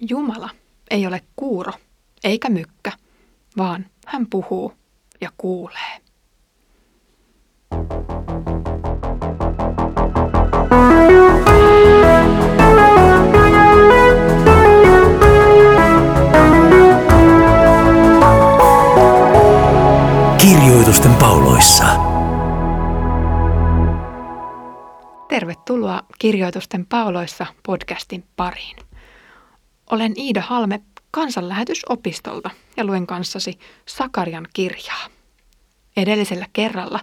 Jumala ei ole kuuro eikä mykkä, vaan hän puhuu ja kuulee. Kirjoitusten pauloissa. Tervetuloa Kirjoitusten pauloissa podcastin pariin. Olen Iida Halme kansanlähetysopistolta ja luen kanssasi Sakarian kirjaa. Edellisellä kerralla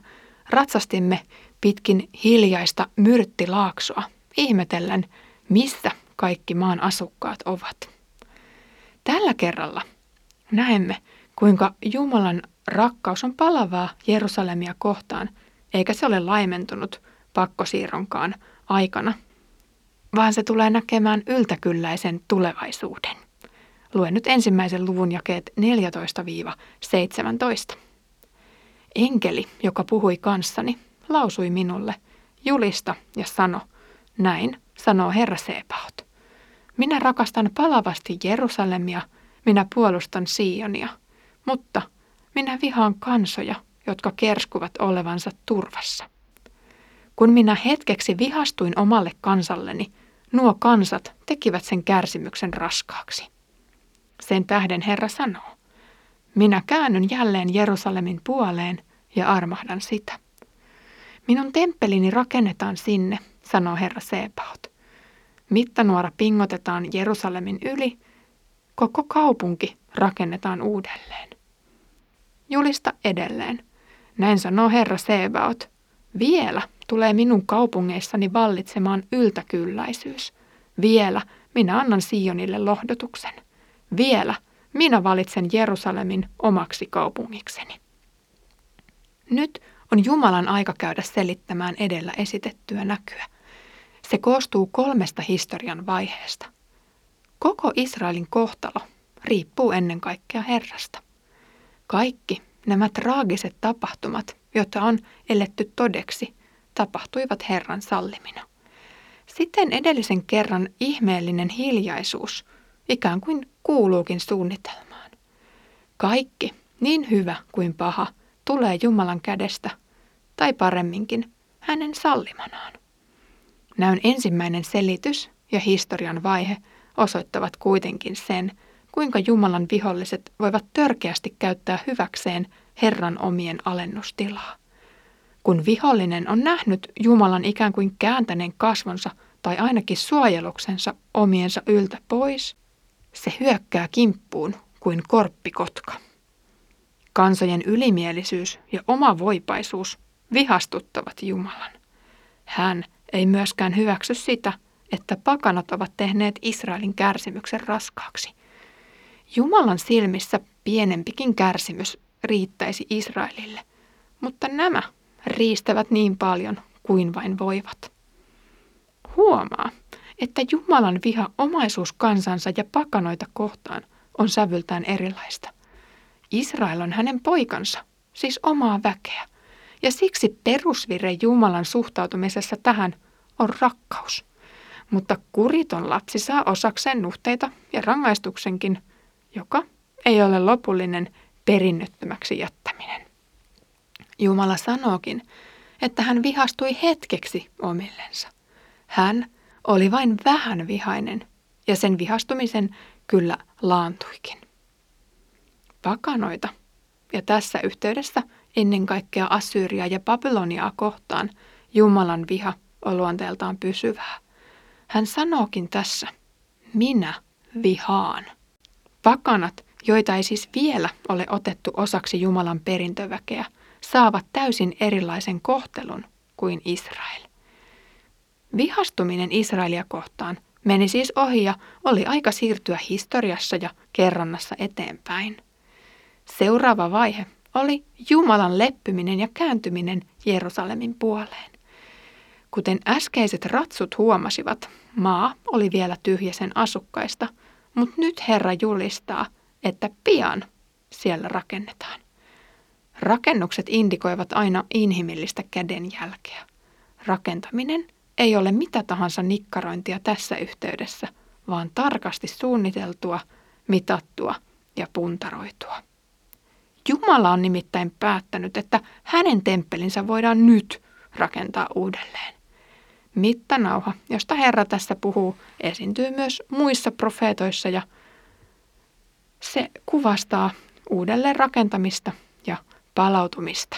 ratsastimme pitkin hiljaista myrttilaaksoa ihmetellen, missä kaikki maan asukkaat ovat. Tällä kerralla näemme, kuinka Jumalan rakkaus on palavaa Jerusalemia kohtaan, eikä se ole laimentunut pakkosiirronkaan aikana, vaan se tulee näkemään yltäkylläisen tulevaisuuden. Luen nyt ensimmäisen luvun jakeet 14-17. Enkeli, joka puhui kanssani, lausui minulle, julista ja sano, näin sanoo Herra Sebaot. Minä rakastan palavasti Jerusalemia, minä puolustan Sionia, mutta minä vihaan kansoja, jotka kerskuvat olevansa turvassa. Kun minä hetkeksi vihastuin omalle kansalleni, nuo kansat tekivät sen kärsimyksen raskaaksi. Sen tähden Herra sanoo, minä käännyn jälleen Jerusalemin puoleen ja armahdan sitä. Minun temppelini rakennetaan sinne, sanoo Herra Sebaot. Mittanuora pingotetaan Jerusalemin yli, koko kaupunki rakennetaan uudelleen. Julista edelleen. Näin sanoo Herra Sebaot. Vielä tulee minun kaupungeissani vallitsemaan yltäkylläisyys. Vielä minä annan Sionille lohdotuksen. Vielä minä valitsen Jerusalemin omaksi kaupungikseni. Nyt on Jumalan aika käydä selittämään edellä esitettyä näkyä. Se koostuu kolmesta historian vaiheesta. Koko Israelin kohtalo riippuu ennen kaikkea Herrasta. Kaikki nämä traagiset tapahtumat, joita on eletty todeksi, tapahtuivat Herran sallimina. Sitten edellisen kerran ihmeellinen hiljaisuus ikään kuin kuuluukin suunnitelmaan. Kaikki, niin hyvä kuin paha, tulee Jumalan kädestä, tai paremminkin hänen sallimanaan. Näyn ensimmäinen selitys ja historian vaihe osoittavat kuitenkin sen, kuinka Jumalan viholliset voivat törkeästi käyttää hyväkseen Herran omien alennustilaa. Kun vihollinen on nähnyt Jumalan ikään kuin kääntäneen kasvonsa tai ainakin suojeluksensa omiensa yltä pois, se hyökkää kimppuun kuin korppikotka. Kansojen ylimielisyys ja oma voipaisuus vihastuttavat Jumalan. Hän ei myöskään hyväksy sitä, että pakanat ovat tehneet Israelin kärsimyksen raskaaksi. Jumalan silmissä pienempikin kärsimys riittäisi Israelille, mutta nämä riistävät niin paljon kuin vain voivat. Huomaa, että Jumalan viha omaisuus kansansa ja pakanoita kohtaan on sävyltään erilaista. Israel on hänen poikansa, siis omaa väkeä, ja siksi perusvire Jumalan suhtautumisessa tähän on rakkaus. Mutta kuriton lapsi saa osakseen nuhteita ja rangaistuksenkin, joka ei ole lopullinen perinnöttömäksi jättäminen. Jumala sanookin, että hän vihastui hetkeksi omillensa. Hän oli vain vähän vihainen ja sen vihastumisen kyllä laantuikin. Pakanoita ja tässä yhteydessä ennen kaikkea Assyria ja Babyloniaa kohtaan Jumalan viha on luonteeltaan pysyvää. Hän sanookin tässä, minä vihaan. Pakanat, joita ei siis vielä ole otettu osaksi Jumalan perintöväkeä, saavat täysin erilaisen kohtelun kuin Israel. Vihastuminen Israelia kohtaan meni siis ohi ja oli aika siirtyä historiassa ja kerronnassa eteenpäin. Seuraava vaihe oli Jumalan leppyminen ja kääntyminen Jerusalemin puoleen. Kuten äskeiset ratsut huomasivat, maa oli vielä tyhjä sen asukkaista, mutta nyt Herra julistaa, että pian siellä rakennetaan. Rakennukset indikoivat aina inhimillistä kädenjälkeä. Rakentaminen ei ole mitä tahansa nikkarointia tässä yhteydessä, vaan tarkasti suunniteltua, mitattua ja puntaroitua. Jumala on nimittäin päättänyt, että hänen temppelinsä voidaan nyt rakentaa uudelleen. Mittanauha, josta Herra tässä puhuu, esiintyy myös muissa profeetoissa ja se kuvastaa uudelleen rakentamista palautumista.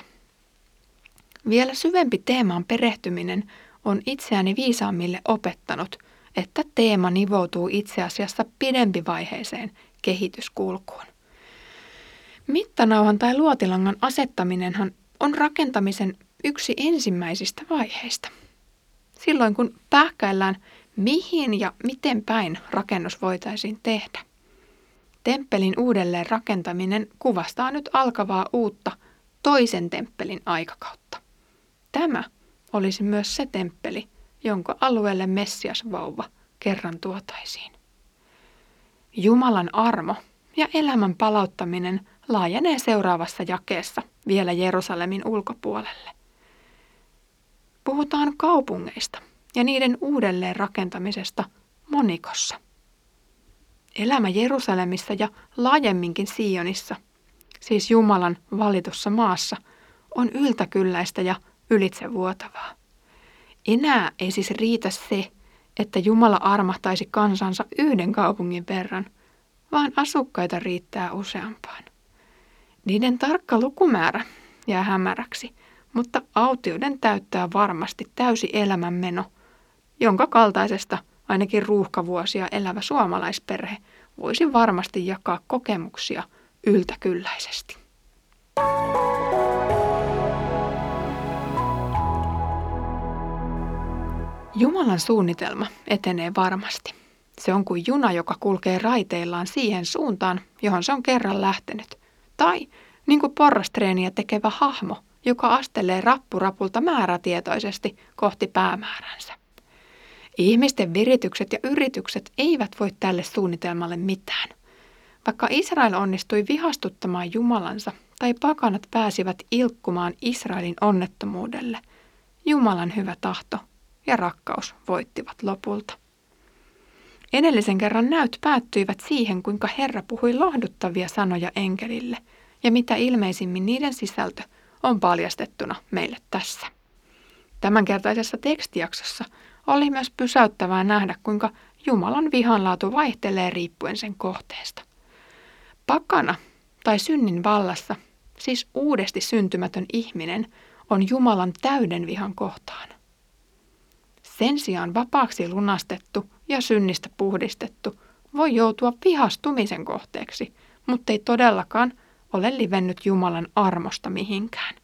Vielä syvempi teemaan perehtyminen on itseäni viisaammille opettanut, että teema nivoutuu itse asiassa pidempivaiheiseen kehityskulkuun. Mittanauhan tai luotilangan asettaminenhan on rakentamisen yksi ensimmäisistä vaiheista. Silloin kun pähkäillään, mihin ja miten päin rakennus voitaisiin tehdä. Temppelin uudelleen rakentaminen kuvastaa nyt alkavaa uutta toisen temppelin aikakautta. Tämä olisi myös se temppeli, jonka alueelle Messias vauva kerran tuotaisiin. Jumalan armo ja elämän palauttaminen laajenee seuraavassa jakeessa vielä Jerusalemin ulkopuolelle. Puhutaan kaupungeista ja niiden uudelleen rakentamisesta monikossa. Elämä Jerusalemissa ja laajemminkin Sionissa, siis Jumalan valitussa maassa, on yltäkylläistä ja ylitsevuotavaa. Enää ei siis riitä se, että Jumala armahtaisi kansansa yhden kaupungin verran, vaan asukkaita riittää useampaan. Niiden tarkka lukumäärä jää hämäräksi, mutta autioiden täyttää varmasti täysi elämänmeno, jonka kaltaisesta ainakin ruuhkavuosia elävä suomalaisperhe voisi varmasti jakaa kokemuksia yltäkylläisesti. Jumalan suunnitelma etenee varmasti. Se on kuin juna, joka kulkee raiteillaan siihen suuntaan, johon se on kerran lähtenyt. Tai niin kuin porrastreeniä tekevä hahmo, joka astelee rappurapulta määrätietoisesti kohti päämääränsä. Ihmisten viritykset ja yritykset eivät voi tälle suunnitelmalle mitään. Vaikka Israel onnistui vihastuttamaan Jumalansa tai pakanat pääsivät ilkkumaan Israelin onnettomuudelle, Jumalan hyvä tahto ja rakkaus voittivat lopulta. Edellisen kerran näyt päättyivät siihen, kuinka Herra puhui lohduttavia sanoja enkelille, ja mitä ilmeisimmin niiden sisältö on paljastettuna meille tässä. Tämänkertaisessa tekstijaksossa oli myös pysäyttävää nähdä, kuinka Jumalan vihanlaatu vaihtelee riippuen sen kohteesta. Pakana tai synnin vallassa, siis uudesti syntymätön ihminen, on Jumalan täyden vihan kohtaan. Sen sijaan vapaaksi lunastettu ja synnistä puhdistettu voi joutua vihastumisen kohteeksi, mutta ei todellakaan ole livennyt Jumalan armosta mihinkään.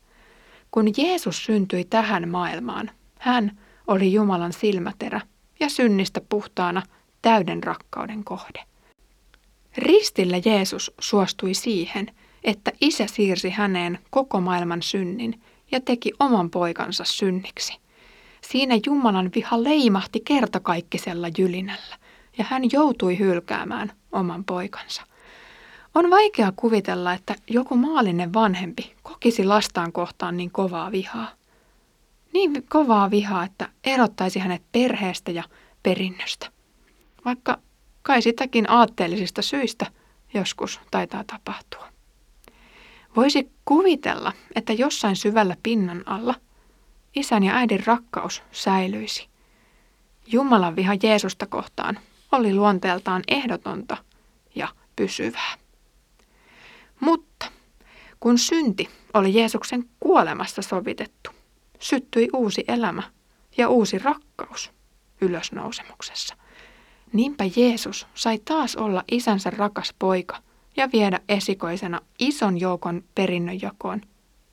Kun Jeesus syntyi tähän maailmaan, hän oli Jumalan silmäterä ja synnistä puhtaana täyden rakkauden kohde. Ristillä Jeesus suostui siihen, että isä siirsi häneen koko maailman synnin ja teki oman poikansa synniksi. Siinä Jumalan viha leimahti kertakaikkisella jylinällä ja hän joutui hylkäämään oman poikansa. On vaikea kuvitella, että joku maallinen vanhempi kokisi lastaan kohtaan niin kovaa vihaa. Niin kovaa vihaa, että erottaisi hänet perheestä ja perinnöstä. Vaikka kai sitäkin aatteellisista syistä joskus taitaa tapahtua. Voisi kuvitella, että jossain syvällä pinnan alla isän ja äidin rakkaus säilyisi. Jumalan viha Jeesusta kohtaan oli luonteeltaan ehdotonta ja pysyvää. Mutta kun synti oli Jeesuksen kuolemassa sovitettu, syttyi uusi elämä ja uusi rakkaus ylösnousemuksessa. Niinpä Jeesus sai taas olla isänsä rakas poika ja viedä esikoisena ison joukon perinnönjakoon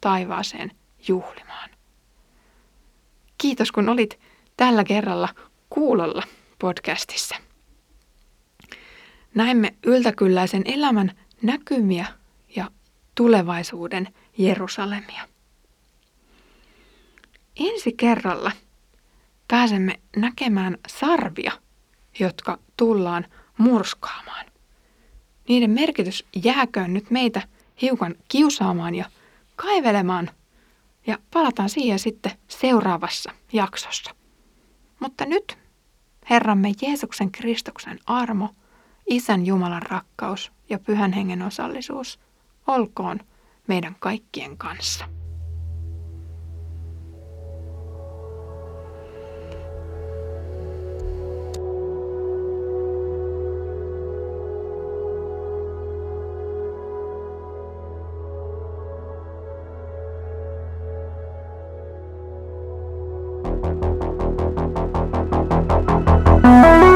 taivaaseen juhlimaan. Kiitos kun olit tällä kerralla kuulolla podcastissa. Näemme yltäkylläisen elämän näkymiä ja tulevaisuuden Jerusalemia. Ensi kerralla pääsemme näkemään sarvia, jotka tullaan murskaamaan. Niiden merkitys jääköön nyt meitä hiukan kiusaamaan ja kaivelemaan ja palataan siihen sitten seuraavassa jaksossa. Mutta nyt Herramme Jeesuksen Kristuksen armo, Isän Jumalan rakkaus ja Pyhän Hengen osallisuus olkoon meidän kaikkien kanssa. Bye.